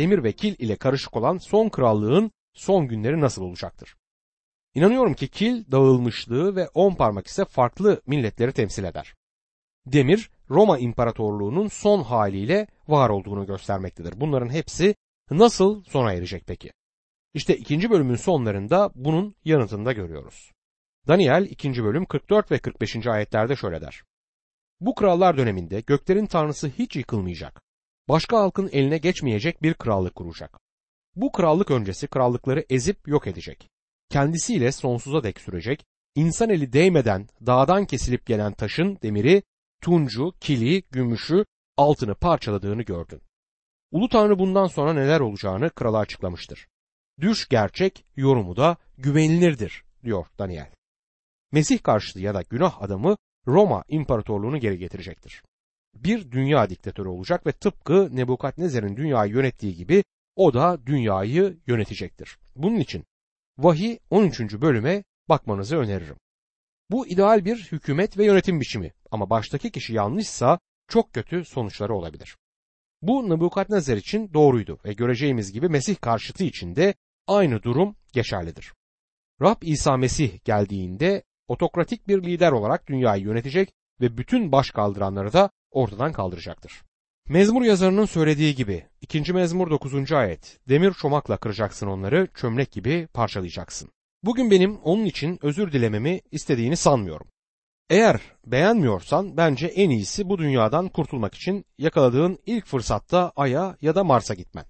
demir ve kil ile karışık olan son krallığın son günleri nasıl olacaktır? İnanıyorum ki kil dağılmışlığı ve on parmak ise farklı milletleri temsil eder. Demir Roma İmparatorluğu'nun son haliyle var olduğunu göstermektedir. Bunların hepsi nasıl sona erecek peki? İşte ikinci bölümün sonlarında bunun yanıtını da görüyoruz. Daniel 2. bölüm 44 ve 45. ayetlerde şöyle der. Bu krallar döneminde göklerin tanrısı hiç yıkılmayacak. Başka halkın eline geçmeyecek bir krallık kuracak. Bu krallık öncesi krallıkları ezip yok edecek. Kendisiyle sonsuza dek sürecek, insan eli değmeden dağdan kesilip gelen taşın demiri, tuncu, kili, gümüşü, altını parçaladığını gördün. Ulu Tanrı bundan sonra neler olacağını krala açıklamıştır. Düş gerçek, yorumu da güvenilirdir, diyor Daniel. Mesih karşıtı ya da günah adamı Roma İmparatorluğunu geri getirecektir. Bir dünya diktatörü olacak ve tıpkı Nebukadnezer'in dünyayı yönettiği gibi o da dünyayı yönetecektir. Bunun için Vahiy 13. bölüme bakmanızı öneririm. Bu ideal bir hükümet ve yönetim biçimi ama baştaki kişi yanlışsa çok kötü sonuçları olabilir. Bu Nebukadnezar için doğruydu ve göreceğimiz gibi Mesih karşıtı için de aynı durum geçerlidir. Rab İsa Mesih geldiğinde otokratik bir lider olarak dünyayı yönetecek ve bütün baş kaldıranları da ortadan kaldıracaktır. Mezmur yazarının söylediği gibi 2. mezmur 9. ayet demir çomakla kıracaksın onları çömlek gibi parçalayacaksın. Bugün benim onun için özür dilememi istediğini sanmıyorum. Eğer beğenmiyorsan bence en iyisi bu dünyadan kurtulmak için yakaladığın ilk fırsatta Ay'a ya da Mars'a gitmen.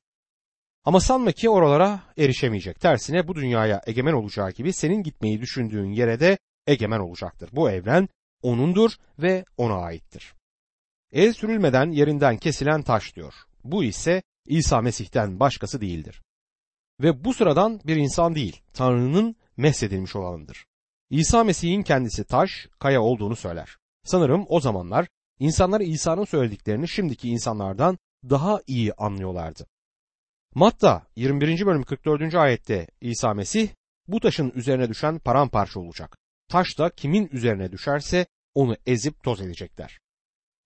Ama sanma ki oralara erişemeyecek. Tersine bu dünyaya egemen olacağı gibi senin gitmeyi düşündüğün yere de egemen olacaktır. Bu evren onundur ve ona aittir. El sürülmeden yerinden kesilen taş diyor. Bu ise İsa Mesih'ten başkası değildir. Ve bu sıradan bir insan değil, Tanrı'nın mesedilmiş olanıdır. İsa Mesih'in kendisi taş, kaya olduğunu söyler. Sanırım o zamanlar insanlar İsa'nın söylediklerini şimdiki insanlardan daha iyi anlıyorlardı. Matta 21. bölüm 44. ayette İsa Mesih bu taşın üzerine düşen paramparça olacak. Taş da kimin üzerine düşerse onu ezip toz edecekler.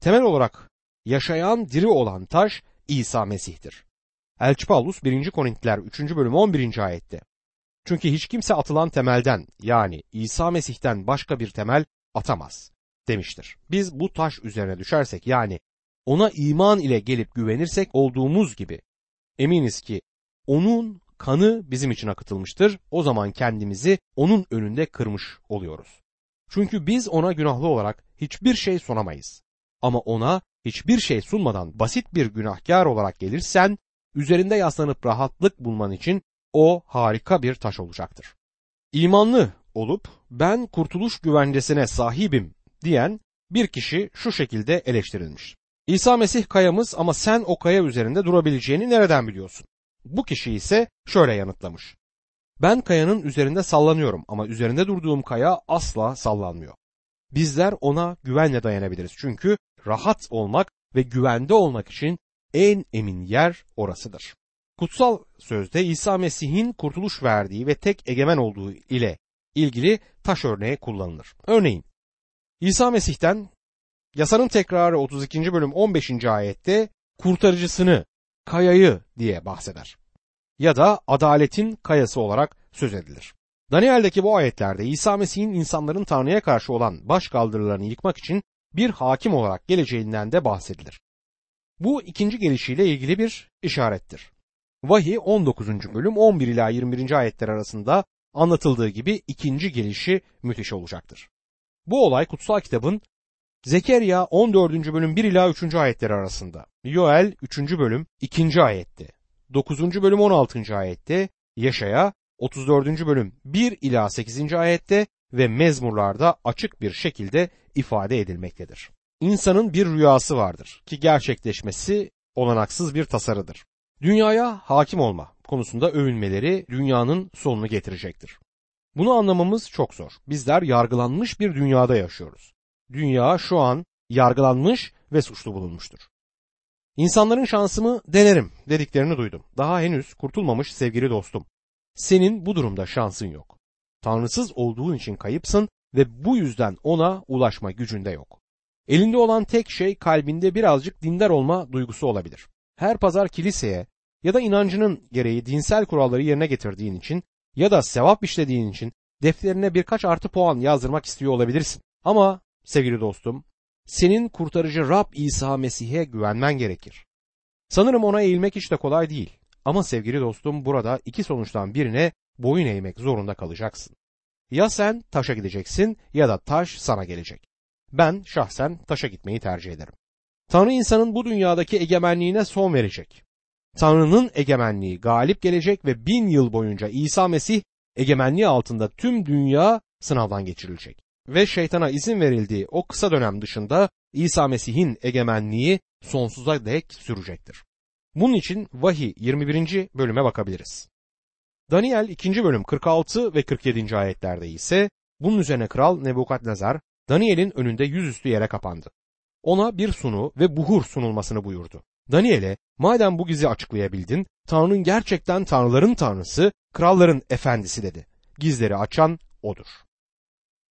Temel olarak yaşayan diri olan taş İsa Mesih'tir. Elçi Paulus 1. Korintiler 3. bölüm 11. ayette. Çünkü hiç kimse atılan temelden yani İsa Mesih'ten başka bir temel atamaz demiştir. Biz bu taş üzerine düşersek yani ona iman ile gelip güvenirsek olduğumuz gibi eminiz ki onun kanı bizim için akıtılmıştır. O zaman kendimizi onun önünde kırmış oluyoruz. Çünkü biz ona günahlı olarak hiçbir şey sunamayız. Ama ona hiçbir şey sunmadan basit bir günahkar olarak gelirsen üzerinde yaslanıp rahatlık bulman için o harika bir taş olacaktır. İmanlı olup ben kurtuluş güvencesine sahibim diyen bir kişi şu şekilde eleştirilmiş. İsa Mesih kayamız ama sen o kaya üzerinde durabileceğini nereden biliyorsun? Bu kişi ise şöyle yanıtlamış. Ben kayanın üzerinde sallanıyorum ama üzerinde durduğum kaya asla sallanmıyor. Bizler ona güvenle dayanabiliriz çünkü rahat olmak ve güvende olmak için en emin yer orasıdır. Kutsal sözde İsa Mesih'in kurtuluş verdiği ve tek egemen olduğu ile ilgili taş örneği kullanılır. Örneğin İsa Mesih'ten yasanın tekrarı 32. bölüm 15. ayette kurtarıcısını, kayayı diye bahseder. Ya da adaletin kayası olarak söz edilir. Daniel'deki bu ayetlerde İsa Mesih'in insanların Tanrı'ya karşı olan baş kaldırılarını yıkmak için bir hakim olarak geleceğinden de bahsedilir. Bu ikinci gelişiyle ilgili bir işarettir. Vahiy 19. bölüm 11 ila 21. ayetler arasında anlatıldığı gibi ikinci gelişi müthiş olacaktır. Bu olay kutsal kitabın Zekeriya 14. bölüm 1 ila 3. ayetleri arasında, Yoel 3. bölüm 2. ayette, 9. bölüm 16. ayette, Yaşaya 34. bölüm 1 ila 8. ayette ve mezmurlarda açık bir şekilde ifade edilmektedir. İnsanın bir rüyası vardır ki gerçekleşmesi olanaksız bir tasarıdır. Dünyaya hakim olma konusunda övünmeleri dünyanın sonunu getirecektir. Bunu anlamamız çok zor. Bizler yargılanmış bir dünyada yaşıyoruz. Dünya şu an yargılanmış ve suçlu bulunmuştur. İnsanların şansımı denerim dediklerini duydum. Daha henüz kurtulmamış sevgili dostum. Senin bu durumda şansın yok. Tanrısız olduğun için kayıpsın ve bu yüzden ona ulaşma gücünde yok. Elinde olan tek şey kalbinde birazcık dindar olma duygusu olabilir. Her pazar kiliseye ya da inancının gereği dinsel kuralları yerine getirdiğin için ya da sevap işlediğin için defterine birkaç artı puan yazdırmak istiyor olabilirsin. Ama sevgili dostum, senin kurtarıcı Rab İsa Mesih'e güvenmen gerekir. Sanırım ona eğilmek hiç de kolay değil. Ama sevgili dostum burada iki sonuçtan birine boyun eğmek zorunda kalacaksın. Ya sen taşa gideceksin ya da taş sana gelecek. Ben şahsen taşa gitmeyi tercih ederim. Tanrı insanın bu dünyadaki egemenliğine son verecek. Tanrı'nın egemenliği galip gelecek ve bin yıl boyunca İsa Mesih egemenliği altında tüm dünya sınavdan geçirilecek. Ve şeytana izin verildiği o kısa dönem dışında İsa Mesih'in egemenliği sonsuza dek sürecektir. Bunun için Vahiy 21. bölüme bakabiliriz. Daniel 2. bölüm 46 ve 47. ayetlerde ise bunun üzerine kral Nebukadnezar Daniel'in önünde yüzüstü yere kapandı. Ona bir sunu ve buhur sunulmasını buyurdu. Daniel'e madem bu gizi açıklayabildin, Tanrı'nın gerçekten tanrıların tanrısı, kralların efendisi dedi. Gizleri açan odur.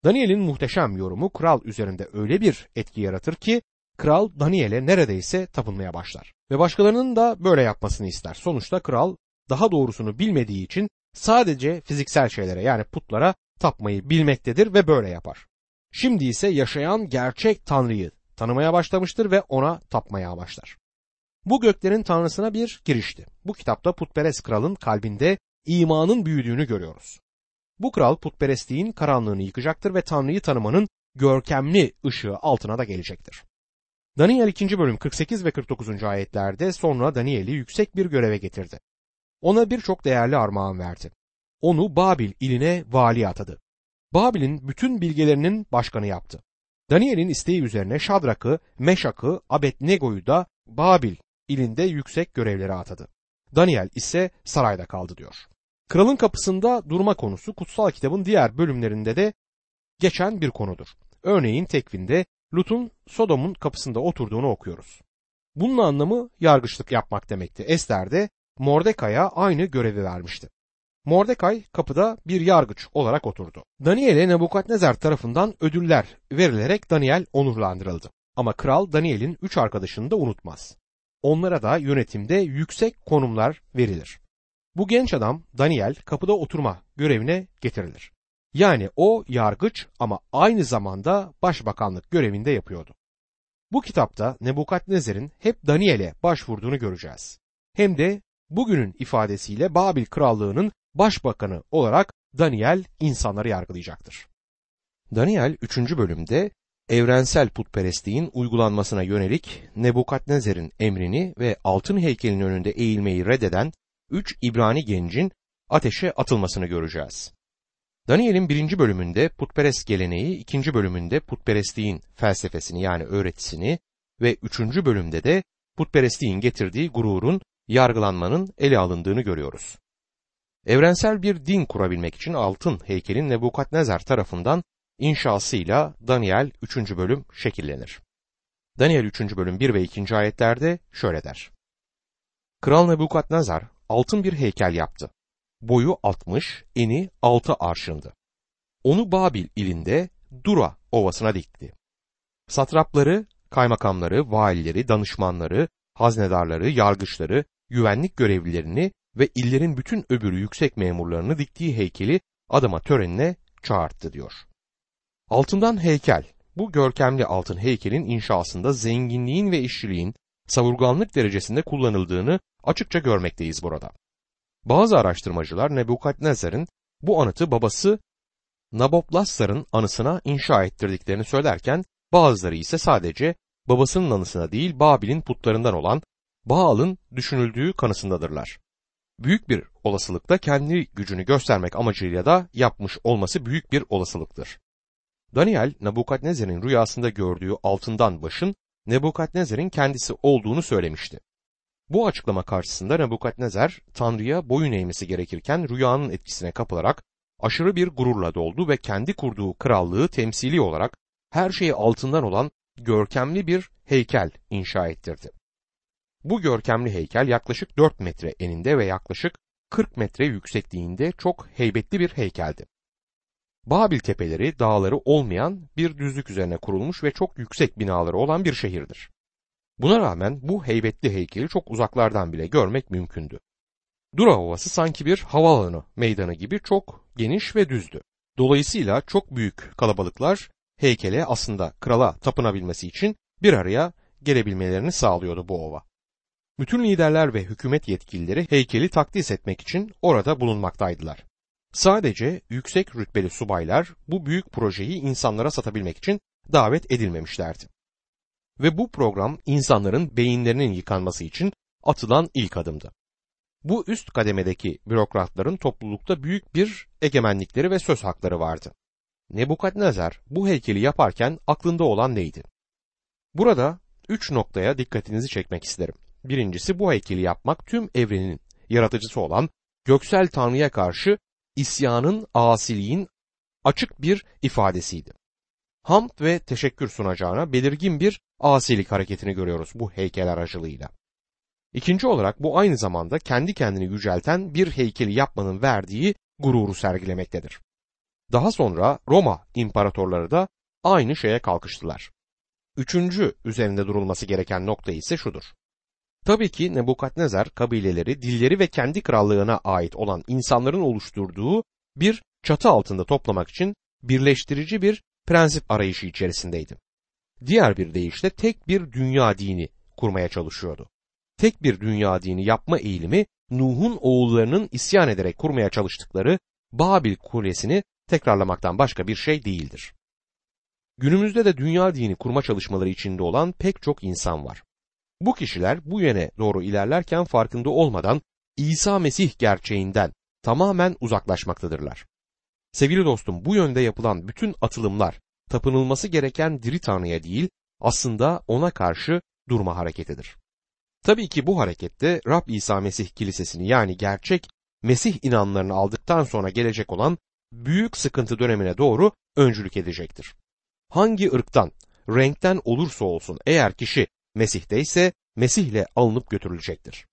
Daniel'in muhteşem yorumu kral üzerinde öyle bir etki yaratır ki kral Daniel'e neredeyse tapınmaya başlar. Ve başkalarının da böyle yapmasını ister. Sonuçta kral daha doğrusunu bilmediği için sadece fiziksel şeylere yani putlara tapmayı bilmektedir ve böyle yapar. Şimdi ise yaşayan gerçek Tanrı'yı tanımaya başlamıştır ve ona tapmaya başlar. Bu göklerin tanrısına bir girişti. Bu kitapta putperest kralın kalbinde imanın büyüdüğünü görüyoruz. Bu kral putperestliğin karanlığını yıkacaktır ve Tanrı'yı tanımanın görkemli ışığı altına da gelecektir. Daniel 2. bölüm 48 ve 49. ayetlerde sonra Daniel'i yüksek bir göreve getirdi. Ona birçok değerli armağan verdi. Onu Babil iline vali atadı. Babil'in bütün bilgelerinin başkanı yaptı. Daniel'in isteği üzerine Şadrak'ı, Meşak'ı, Abednego'yu da Babil ilinde yüksek görevlere atadı. Daniel ise sarayda kaldı diyor. Kralın kapısında durma konusu kutsal kitabın diğer bölümlerinde de geçen bir konudur. Örneğin tekvinde Lut'un Sodom'un kapısında oturduğunu okuyoruz. Bunun anlamı yargıçlık yapmak demekti. Ester de Mordekay'a aynı görevi vermişti. Mordekay kapıda bir yargıç olarak oturdu. Daniel'e Nebukadnezar tarafından ödüller verilerek Daniel onurlandırıldı. Ama kral Daniel'in üç arkadaşını da unutmaz. Onlara da yönetimde yüksek konumlar verilir. Bu genç adam Daniel kapıda oturma görevine getirilir. Yani o yargıç ama aynı zamanda başbakanlık görevinde yapıyordu. Bu kitapta Nebukadnezar'ın hep Daniel'e başvurduğunu göreceğiz. Hem de bugünün ifadesiyle Babil krallığının başbakanı olarak Daniel insanları yargılayacaktır. Daniel 3. bölümde evrensel putperestliğin uygulanmasına yönelik Nebukadnezar'ın emrini ve altın heykelin önünde eğilmeyi reddeden üç İbrani gencin ateşe atılmasını göreceğiz. Daniel'in birinci bölümünde putperest geleneği, ikinci bölümünde putperestliğin felsefesini yani öğretisini ve üçüncü bölümde de putperestliğin getirdiği gururun, yargılanmanın ele alındığını görüyoruz. Evrensel bir din kurabilmek için altın heykelin Nebukadnezar tarafından inşasıyla Daniel 3. bölüm şekillenir. Daniel 3. bölüm 1 ve 2. ayetlerde şöyle der. Kral Nebukadnezar altın bir heykel yaptı. Boyu 60, eni 6 arşındı. Onu Babil ilinde Dura ovasına dikti. Satrapları, kaymakamları, valileri, danışmanları, haznedarları, yargıçları, güvenlik görevlilerini ve illerin bütün öbürü yüksek memurlarını diktiği heykeli adama törenine çağırttı diyor. Altından heykel, bu görkemli altın heykelin inşasında zenginliğin ve işçiliğin savurganlık derecesinde kullanıldığını açıkça görmekteyiz burada. Bazı araştırmacılar Nebukadnezar'ın bu anıtı babası Nabopolassar'ın anısına inşa ettirdiklerini söylerken bazıları ise sadece babasının anısına değil Babil'in putlarından olan Baal'ın düşünüldüğü kanısındadırlar. Büyük bir olasılıkla kendi gücünü göstermek amacıyla da yapmış olması büyük bir olasılıktır. Daniel, Nebukadnezar'ın rüyasında gördüğü altından başın Nebukadnezar'ın kendisi olduğunu söylemişti. Bu açıklama karşısında Nebukadnezar Tanrı'ya boyun eğmesi gerekirken rüyanın etkisine kapılarak aşırı bir gururla doldu ve kendi kurduğu krallığı temsili olarak her şeyi altından olan görkemli bir heykel inşa ettirdi. Bu görkemli heykel yaklaşık 4 metre eninde ve yaklaşık 40 metre yüksekliğinde çok heybetli bir heykeldi. Babil tepeleri dağları olmayan bir düzlük üzerine kurulmuş ve çok yüksek binaları olan bir şehirdir. Buna rağmen bu heybetli heykeli çok uzaklardan bile görmek mümkündü. Dura Ovası sanki bir havaalanı meydanı gibi çok geniş ve düzdü. Dolayısıyla çok büyük kalabalıklar heykele aslında krala tapınabilmesi için bir araya gelebilmelerini sağlıyordu bu ova. Bütün liderler ve hükümet yetkilileri heykeli takdis etmek için orada bulunmaktaydılar. Sadece yüksek rütbeli subaylar bu büyük projeyi insanlara satabilmek için davet edilmemişlerdi. Ve bu program insanların beyinlerinin yıkanması için atılan ilk adımdı. Bu üst kademedeki bürokratların toplulukta büyük bir egemenlikleri ve söz hakları vardı. Nebukadnezar bu heykeli yaparken aklında olan neydi? Burada üç noktaya dikkatinizi çekmek isterim. Birincisi bu heykeli yapmak tüm evrenin yaratıcısı olan göksel Tanrı'ya karşı isyanın, asiliğin açık bir ifadesiydi. Hamd ve teşekkür sunacağına belirgin bir asilik hareketini görüyoruz bu heykel aracılığıyla. İkinci olarak bu aynı zamanda kendi kendini yücelten bir heykeli yapmanın verdiği gururu sergilemektedir. Daha sonra Roma imparatorları da aynı şeye kalkıştılar. Üçüncü üzerinde durulması gereken nokta ise şudur. Tabii ki Nebukadnezar kabileleri, dilleri ve kendi krallığına ait olan insanların oluşturduğu bir çatı altında toplamak için birleştirici bir prensip arayışı içerisindeydi. Diğer bir deyişle tek bir dünya dini kurmaya çalışıyordu. Tek bir dünya dini yapma eğilimi Nuh'un oğullarının isyan ederek kurmaya çalıştıkları Babil kulesini tekrarlamaktan başka bir şey değildir. Günümüzde de dünya dini kurma çalışmaları içinde olan pek çok insan var. Bu kişiler bu yöne doğru ilerlerken farkında olmadan İsa Mesih gerçeğinden tamamen uzaklaşmaktadırlar. Sevgili dostum bu yönde yapılan bütün atılımlar tapınılması gereken diri Tanrı'ya değil aslında ona karşı durma hareketidir. Tabii ki bu harekette Rab İsa Mesih Kilisesini yani gerçek Mesih inanlarını aldıktan sonra gelecek olan büyük sıkıntı dönemine doğru öncülük edecektir. Hangi ırktan, renkten olursa olsun eğer kişi Mesih'te ise Mesih'le alınıp götürülecektir.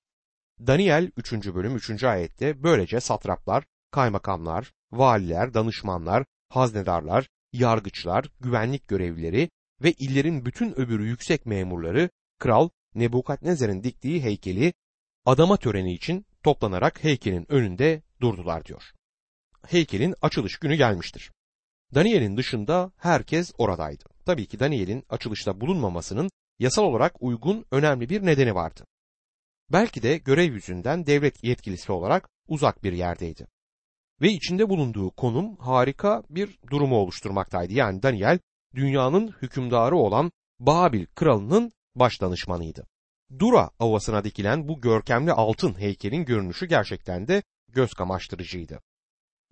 Daniel 3. bölüm 3. ayette böylece satraplar, kaymakamlar, valiler, danışmanlar, haznedarlar, yargıçlar, güvenlik görevlileri ve illerin bütün öbürü yüksek memurları kral Nebukadnezar'ın diktiği heykeli adama töreni için toplanarak heykelin önünde durdular diyor. Heykelin açılış günü gelmiştir. Daniel'in dışında herkes oradaydı. Tabii ki Daniel'in açılışta bulunmamasının yasal olarak uygun önemli bir nedeni vardı. Belki de görev yüzünden devlet yetkilisi olarak uzak bir yerdeydi. Ve içinde bulunduğu konum harika bir durumu oluşturmaktaydı. Yani Daniel dünyanın hükümdarı olan Babil kralının baş danışmanıydı. Dura ovasına dikilen bu görkemli altın heykelin görünüşü gerçekten de göz kamaştırıcıydı.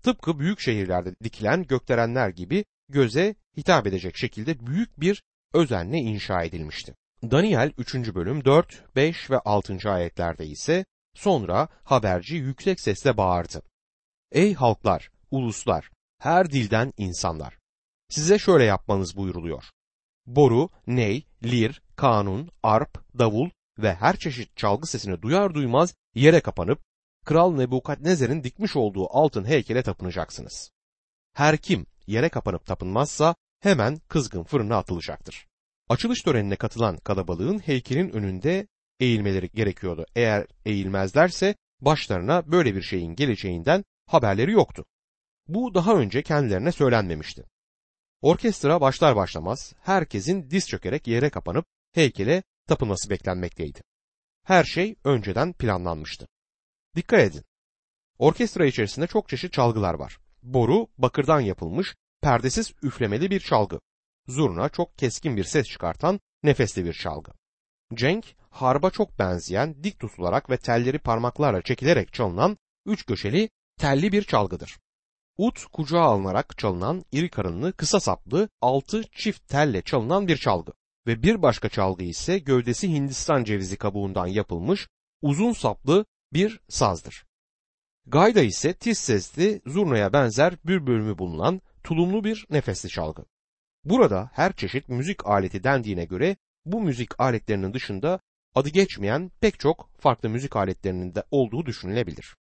Tıpkı büyük şehirlerde dikilen gökdelenler gibi göze hitap edecek şekilde büyük bir özenle inşa edilmişti. Daniel 3. bölüm 4, 5 ve 6. ayetlerde ise sonra haberci yüksek sesle bağırdı. Ey halklar, uluslar, her dilden insanlar! Size şöyle yapmanız buyuruluyor. Boru, ney, lir, kanun, arp, davul ve her çeşit çalgı sesini duyar duymaz yere kapanıp Kral Nebukadnezer'in dikmiş olduğu altın heykele tapınacaksınız. Her kim yere kapanıp tapınmazsa hemen kızgın fırına atılacaktır. Açılış törenine katılan kalabalığın heykelin önünde eğilmeleri gerekiyordu. Eğer eğilmezlerse başlarına böyle bir şeyin geleceğinden haberleri yoktu. Bu daha önce kendilerine söylenmemişti. Orkestra başlar başlamaz herkesin diz çökerek yere kapanıp heykele tapınması beklenmekteydi. Her şey önceden planlanmıştı. Dikkat edin. Orkestra içerisinde çok çeşit çalgılar var. Boru bakırdan yapılmış, perdesiz üflemeli bir çalgı. Zurna çok keskin bir ses çıkartan nefesli bir çalgı. Cenk, harba çok benzeyen, dik tutularak ve telleri parmaklarla çekilerek çalınan üç köşeli telli bir çalgıdır. Ut kucağa alınarak çalınan iri karınlı, kısa saplı, altı çift telle çalınan bir çalgı ve bir başka çalgı ise gövdesi Hindistan cevizi kabuğundan yapılmış uzun saplı bir sazdır. Gayda ise tiz sesli zurnaya benzer bir bölümü bulunan tulumlu bir nefesli çalgı. Burada her çeşit müzik aleti dendiğine göre bu müzik aletlerinin dışında adı geçmeyen pek çok farklı müzik aletlerinin de olduğu düşünülebilir.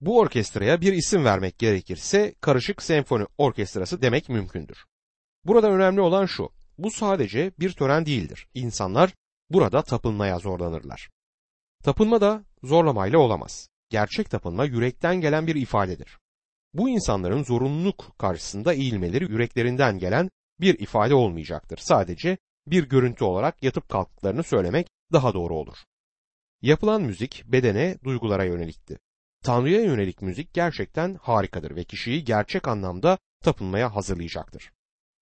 Bu orkestraya bir isim vermek gerekirse karışık senfoni orkestrası demek mümkündür. Burada önemli olan şu, bu sadece bir tören değildir. İnsanlar burada tapınmaya zorlanırlar. Tapınma da zorlamayla olamaz. Gerçek tapınma yürekten gelen bir ifadedir. Bu insanların zorunluluk karşısında eğilmeleri yüreklerinden gelen bir ifade olmayacaktır. Sadece bir görüntü olarak yatıp kalktıklarını söylemek daha doğru olur. Yapılan müzik bedene, duygulara yönelikti. Tanrı'ya yönelik müzik gerçekten harikadır ve kişiyi gerçek anlamda tapınmaya hazırlayacaktır.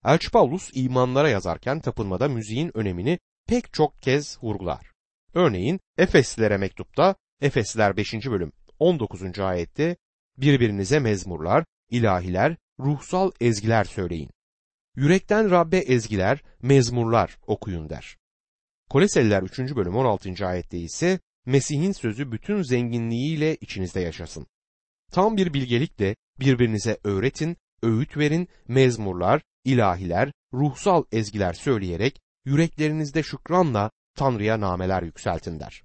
Elçi Paulus imanlara yazarken tapınmada müziğin önemini pek çok kez vurgular. Örneğin Efeslilere mektupta Efesliler 5. bölüm 19. ayette birbirinize mezmurlar, ilahiler, ruhsal ezgiler söyleyin. Yürekten Rabbe ezgiler, mezmurlar okuyun der. Koleseliler 3. bölüm 16. ayette ise Mesih'in sözü bütün zenginliğiyle içinizde yaşasın. Tam bir bilgelikle birbirinize öğretin, öğüt verin, mezmurlar, ilahiler, ruhsal ezgiler söyleyerek yüreklerinizde şükranla Tanrı'ya nameler yükseltin der.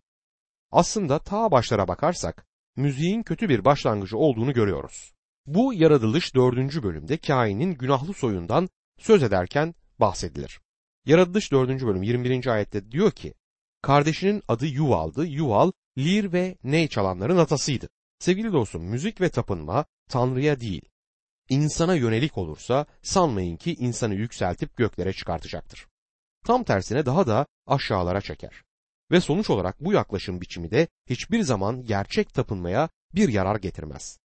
Aslında ta başlara bakarsak müziğin kötü bir başlangıcı olduğunu görüyoruz. Bu yaratılış dördüncü bölümde kainin günahlı soyundan söz ederken bahsedilir. Yaratılış 4. bölüm 21. ayette diyor ki, kardeşinin adı Yuval'dı. Yuval, lir ve ney çalanların atasıydı. Sevgili dostum, müzik ve tapınma Tanrı'ya değil, insana yönelik olursa sanmayın ki insanı yükseltip göklere çıkartacaktır. Tam tersine daha da aşağılara çeker. Ve sonuç olarak bu yaklaşım biçimi de hiçbir zaman gerçek tapınmaya bir yarar getirmez.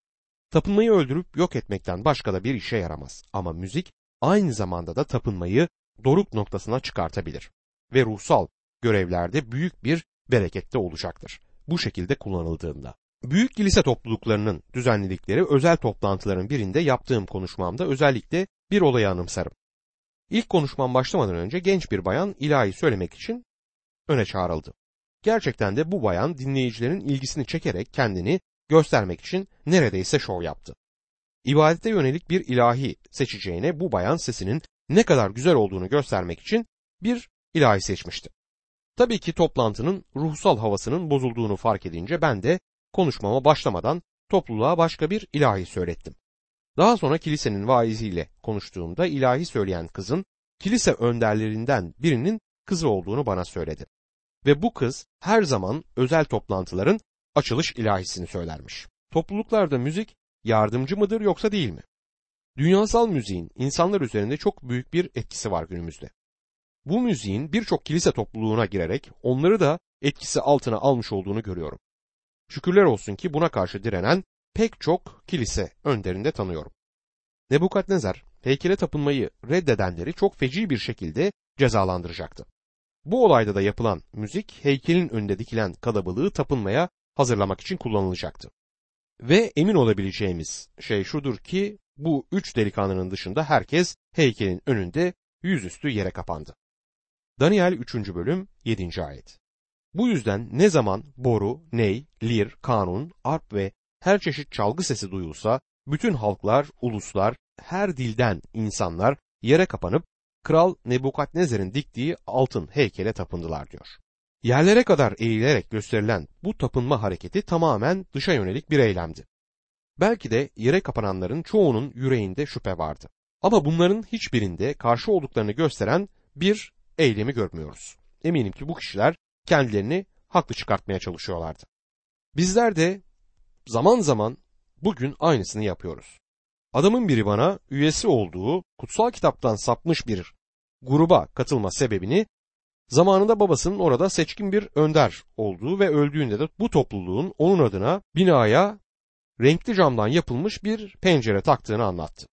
Tapınmayı öldürüp yok etmekten başka da bir işe yaramaz. Ama müzik aynı zamanda da tapınmayı doruk noktasına çıkartabilir ve ruhsal görevlerde büyük bir berekette olacaktır. Bu şekilde kullanıldığında. Büyük kilise topluluklarının düzenledikleri özel toplantıların birinde yaptığım konuşmamda özellikle bir olayı anımsarım. İlk konuşmam başlamadan önce genç bir bayan ilahi söylemek için öne çağrıldı. Gerçekten de bu bayan dinleyicilerin ilgisini çekerek kendini göstermek için neredeyse şov yaptı. İbadete yönelik bir ilahi seçeceğine bu bayan sesinin ne kadar güzel olduğunu göstermek için bir ilahi seçmişti. Tabii ki toplantının ruhsal havasının bozulduğunu fark edince ben de konuşmama başlamadan topluluğa başka bir ilahi söylettim. Daha sonra kilisenin vaiziyle konuştuğumda ilahi söyleyen kızın kilise önderlerinden birinin kızı olduğunu bana söyledi. Ve bu kız her zaman özel toplantıların açılış ilahisini söylermiş. Topluluklarda müzik yardımcı mıdır yoksa değil mi? Dünyasal müziğin insanlar üzerinde çok büyük bir etkisi var günümüzde. Bu müziğin birçok kilise topluluğuna girerek onları da etkisi altına almış olduğunu görüyorum. Şükürler olsun ki buna karşı direnen pek çok kilise önderinde tanıyorum. Nebukadnezar heykele tapınmayı reddedenleri çok feci bir şekilde cezalandıracaktı. Bu olayda da yapılan müzik heykelin önünde dikilen kalabalığı tapınmaya hazırlamak için kullanılacaktı. Ve emin olabileceğimiz şey şudur ki bu üç delikanlının dışında herkes heykelin önünde yüzüstü yere kapandı. Daniel 3. bölüm 7. ayet. Bu yüzden ne zaman boru, ney, lir, kanun, arp ve her çeşit çalgı sesi duyulsa bütün halklar, uluslar, her dilden insanlar yere kapanıp Kral Nebukadnezar'ın diktiği altın heykele tapındılar diyor. Yerlere kadar eğilerek gösterilen bu tapınma hareketi tamamen dışa yönelik bir eylemdi. Belki de yere kapananların çoğunun yüreğinde şüphe vardı. Ama bunların hiçbirinde karşı olduklarını gösteren bir eylemi görmüyoruz. Eminim ki bu kişiler kendilerini haklı çıkartmaya çalışıyorlardı. Bizler de zaman zaman bugün aynısını yapıyoruz. Adamın biri bana üyesi olduğu kutsal kitaptan sapmış bir gruba katılma sebebini zamanında babasının orada seçkin bir önder olduğu ve öldüğünde de bu topluluğun onun adına binaya renkli camdan yapılmış bir pencere taktığını anlattı.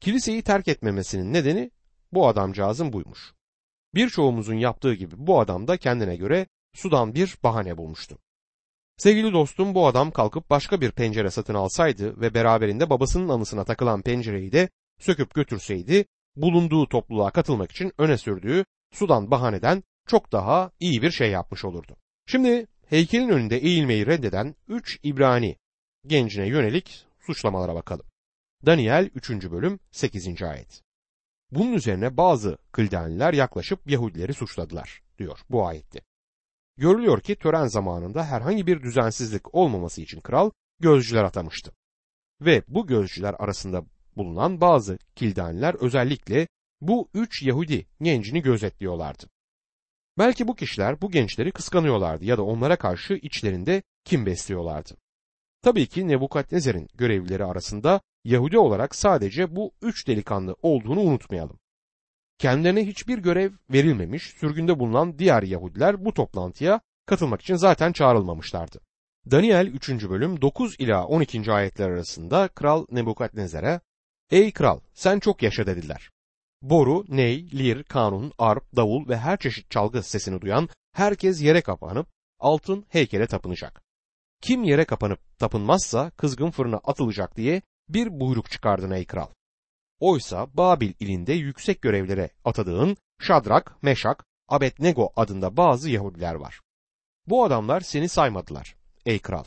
Kiliseyi terk etmemesinin nedeni bu adamcağızın buymuş. Birçoğumuzun yaptığı gibi bu adam da kendine göre sudan bir bahane bulmuştu. Sevgili dostum bu adam kalkıp başka bir pencere satın alsaydı ve beraberinde babasının anısına takılan pencereyi de söküp götürseydi bulunduğu topluluğa katılmak için öne sürdüğü sudan bahaneden çok daha iyi bir şey yapmış olurdu. Şimdi heykelin önünde eğilmeyi reddeden 3 İbrani gencine yönelik suçlamalara bakalım. Daniel 3. bölüm 8. ayet. Bunun üzerine bazı Kıldaniler yaklaşıp Yahudileri suçladılar diyor bu ayette. Görülüyor ki tören zamanında herhangi bir düzensizlik olmaması için kral gözcüler atamıştı. Ve bu gözcüler arasında bulunan bazı Kildaniler özellikle bu üç Yahudi gencini gözetliyorlardı. Belki bu kişiler bu gençleri kıskanıyorlardı ya da onlara karşı içlerinde kim besliyorlardı. Tabii ki Nebukadnezar'ın görevlileri arasında Yahudi olarak sadece bu üç delikanlı olduğunu unutmayalım. Kendilerine hiçbir görev verilmemiş, sürgünde bulunan diğer Yahudiler bu toplantıya katılmak için zaten çağrılmamışlardı. Daniel 3. bölüm 9 ila 12. ayetler arasında Kral Nebukadnezar'a Ey kral sen çok yaşa dediler. Boru, ney, lir, kanun, arp, davul ve her çeşit çalgı sesini duyan herkes yere kapanıp altın heykele tapınacak. Kim yere kapanıp tapınmazsa kızgın fırına atılacak diye bir buyruk çıkardın ey kral. Oysa Babil ilinde yüksek görevlere atadığın Şadrak, Meşak, Abednego adında bazı Yahudiler var. Bu adamlar seni saymadılar ey kral.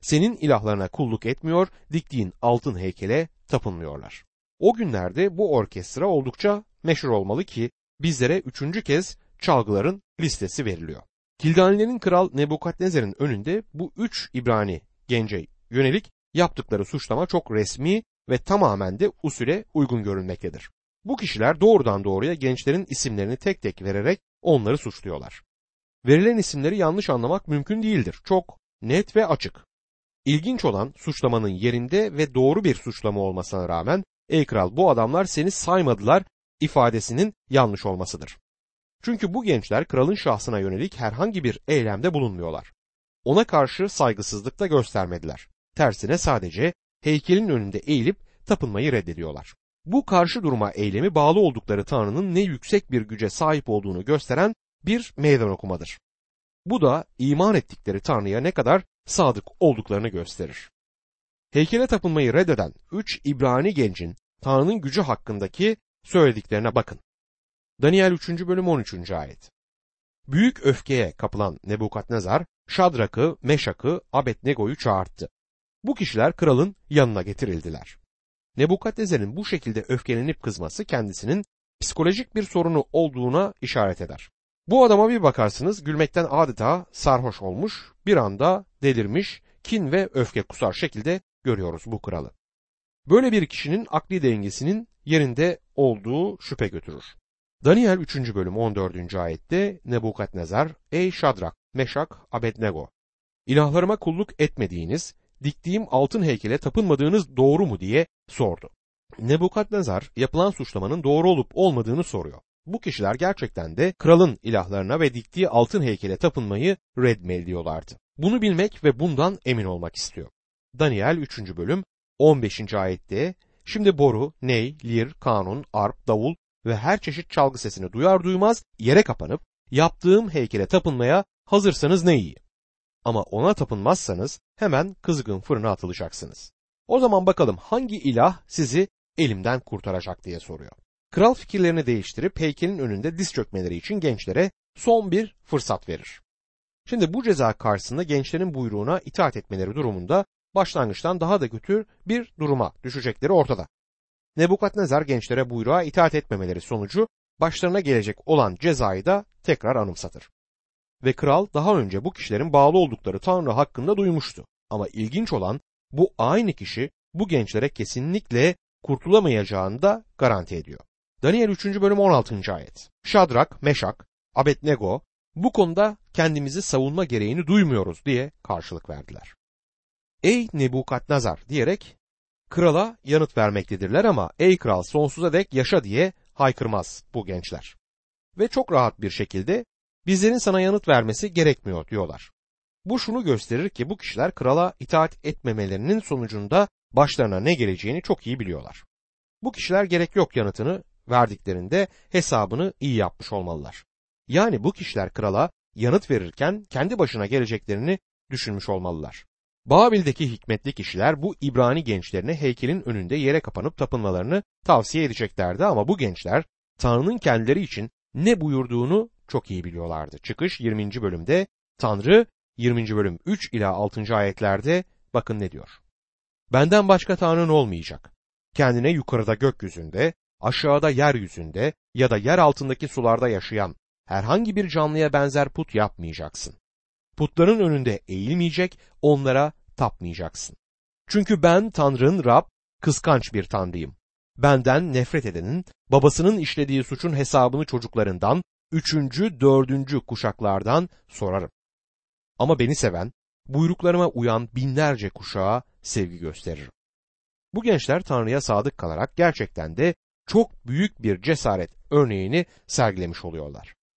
Senin ilahlarına kulluk etmiyor, diktiğin altın heykele tapınmıyorlar. O günlerde bu orkestra oldukça meşhur olmalı ki bizlere üçüncü kez çalgıların listesi veriliyor. Kildanilerin kral Nebukadnezar'ın önünde bu üç İbrani gence yönelik yaptıkları suçlama çok resmi ve tamamen de usule uygun görünmektedir. Bu kişiler doğrudan doğruya gençlerin isimlerini tek tek vererek onları suçluyorlar. Verilen isimleri yanlış anlamak mümkün değildir. Çok net ve açık. İlginç olan suçlamanın yerinde ve doğru bir suçlama olmasına rağmen ey kral bu adamlar seni saymadılar ifadesinin yanlış olmasıdır. Çünkü bu gençler kralın şahsına yönelik herhangi bir eylemde bulunmuyorlar. Ona karşı saygısızlık da göstermediler. Tersine sadece heykelin önünde eğilip tapınmayı reddediyorlar. Bu karşı duruma eylemi bağlı oldukları Tanrı'nın ne yüksek bir güce sahip olduğunu gösteren bir meydan okumadır. Bu da iman ettikleri Tanrı'ya ne kadar sadık olduklarını gösterir. Heykele tapınmayı reddeden üç İbrani gencin Tanrı'nın gücü hakkındaki söylediklerine bakın. Daniel 3. bölüm 13. ayet. Büyük öfkeye kapılan Nebukadnezar, Şadrak'ı, Meşak'ı, Abednego'yu çağırttı. Bu kişiler kralın yanına getirildiler. Nebukadnezar'ın bu şekilde öfkelenip kızması kendisinin psikolojik bir sorunu olduğuna işaret eder. Bu adama bir bakarsınız gülmekten adeta sarhoş olmuş, bir anda delirmiş, kin ve öfke kusar şekilde görüyoruz bu kralı. Böyle bir kişinin akli dengesinin yerinde olduğu şüphe götürür. Daniel 3. bölüm 14. ayette Nebukadnezar, Ey Şadrak, Meşak, Abednego, ilahlarıma kulluk etmediğiniz, diktiğim altın heykele tapınmadığınız doğru mu diye sordu. Nebukadnezar yapılan suçlamanın doğru olup olmadığını soruyor. Bu kişiler gerçekten de kralın ilahlarına ve diktiği altın heykele tapınmayı reddmediyorlardı. Bunu bilmek ve bundan emin olmak istiyor. Daniel 3. bölüm 15. ayette Şimdi boru, ney, lir, kanun, arp, davul ve her çeşit çalgı sesini duyar duymaz yere kapanıp yaptığım heykele tapınmaya hazırsanız ne iyi. Ama ona tapınmazsanız hemen kızgın fırına atılacaksınız. O zaman bakalım hangi ilah sizi elimden kurtaracak diye soruyor. Kral fikirlerini değiştirip heykelin önünde diz çökmeleri için gençlere son bir fırsat verir. Şimdi bu ceza karşısında gençlerin buyruğuna itaat etmeleri durumunda başlangıçtan daha da kötü bir duruma düşecekleri ortada. Nebukadnezar gençlere buyruğa itaat etmemeleri sonucu başlarına gelecek olan cezayı da tekrar anımsatır. Ve kral daha önce bu kişilerin bağlı oldukları Tanrı hakkında duymuştu. Ama ilginç olan bu aynı kişi bu gençlere kesinlikle kurtulamayacağını da garanti ediyor. Daniel 3. bölüm 16. ayet. Şadrak, Meşak, Abednego bu konuda kendimizi savunma gereğini duymuyoruz diye karşılık verdiler. Ey Nebukadnezar diyerek krala yanıt vermektedirler ama ey kral sonsuza dek yaşa diye haykırmaz bu gençler. Ve çok rahat bir şekilde bizlerin sana yanıt vermesi gerekmiyor diyorlar. Bu şunu gösterir ki bu kişiler krala itaat etmemelerinin sonucunda başlarına ne geleceğini çok iyi biliyorlar. Bu kişiler gerek yok yanıtını verdiklerinde hesabını iyi yapmış olmalılar. Yani bu kişiler krala yanıt verirken kendi başına geleceklerini düşünmüş olmalılar. Babil'deki hikmetli kişiler bu İbrani gençlerine heykelin önünde yere kapanıp tapınmalarını tavsiye edeceklerdi ama bu gençler Tanrı'nın kendileri için ne buyurduğunu çok iyi biliyorlardı. Çıkış 20. bölümde Tanrı 20. bölüm 3 ila 6. ayetlerde bakın ne diyor. Benden başka Tanrın olmayacak. Kendine yukarıda gökyüzünde, aşağıda yeryüzünde ya da yer altındaki sularda yaşayan herhangi bir canlıya benzer put yapmayacaksın. Putların önünde eğilmeyecek, onlara tapmayacaksın. Çünkü ben Tanrı'nın Rab, kıskanç bir tanrıyım. Benden nefret edenin, babasının işlediği suçun hesabını çocuklarından, üçüncü, dördüncü kuşaklardan sorarım. Ama beni seven, buyruklarıma uyan binlerce kuşağa sevgi gösteririm. Bu gençler Tanrı'ya sadık kalarak gerçekten de çok büyük bir cesaret örneğini sergilemiş oluyorlar.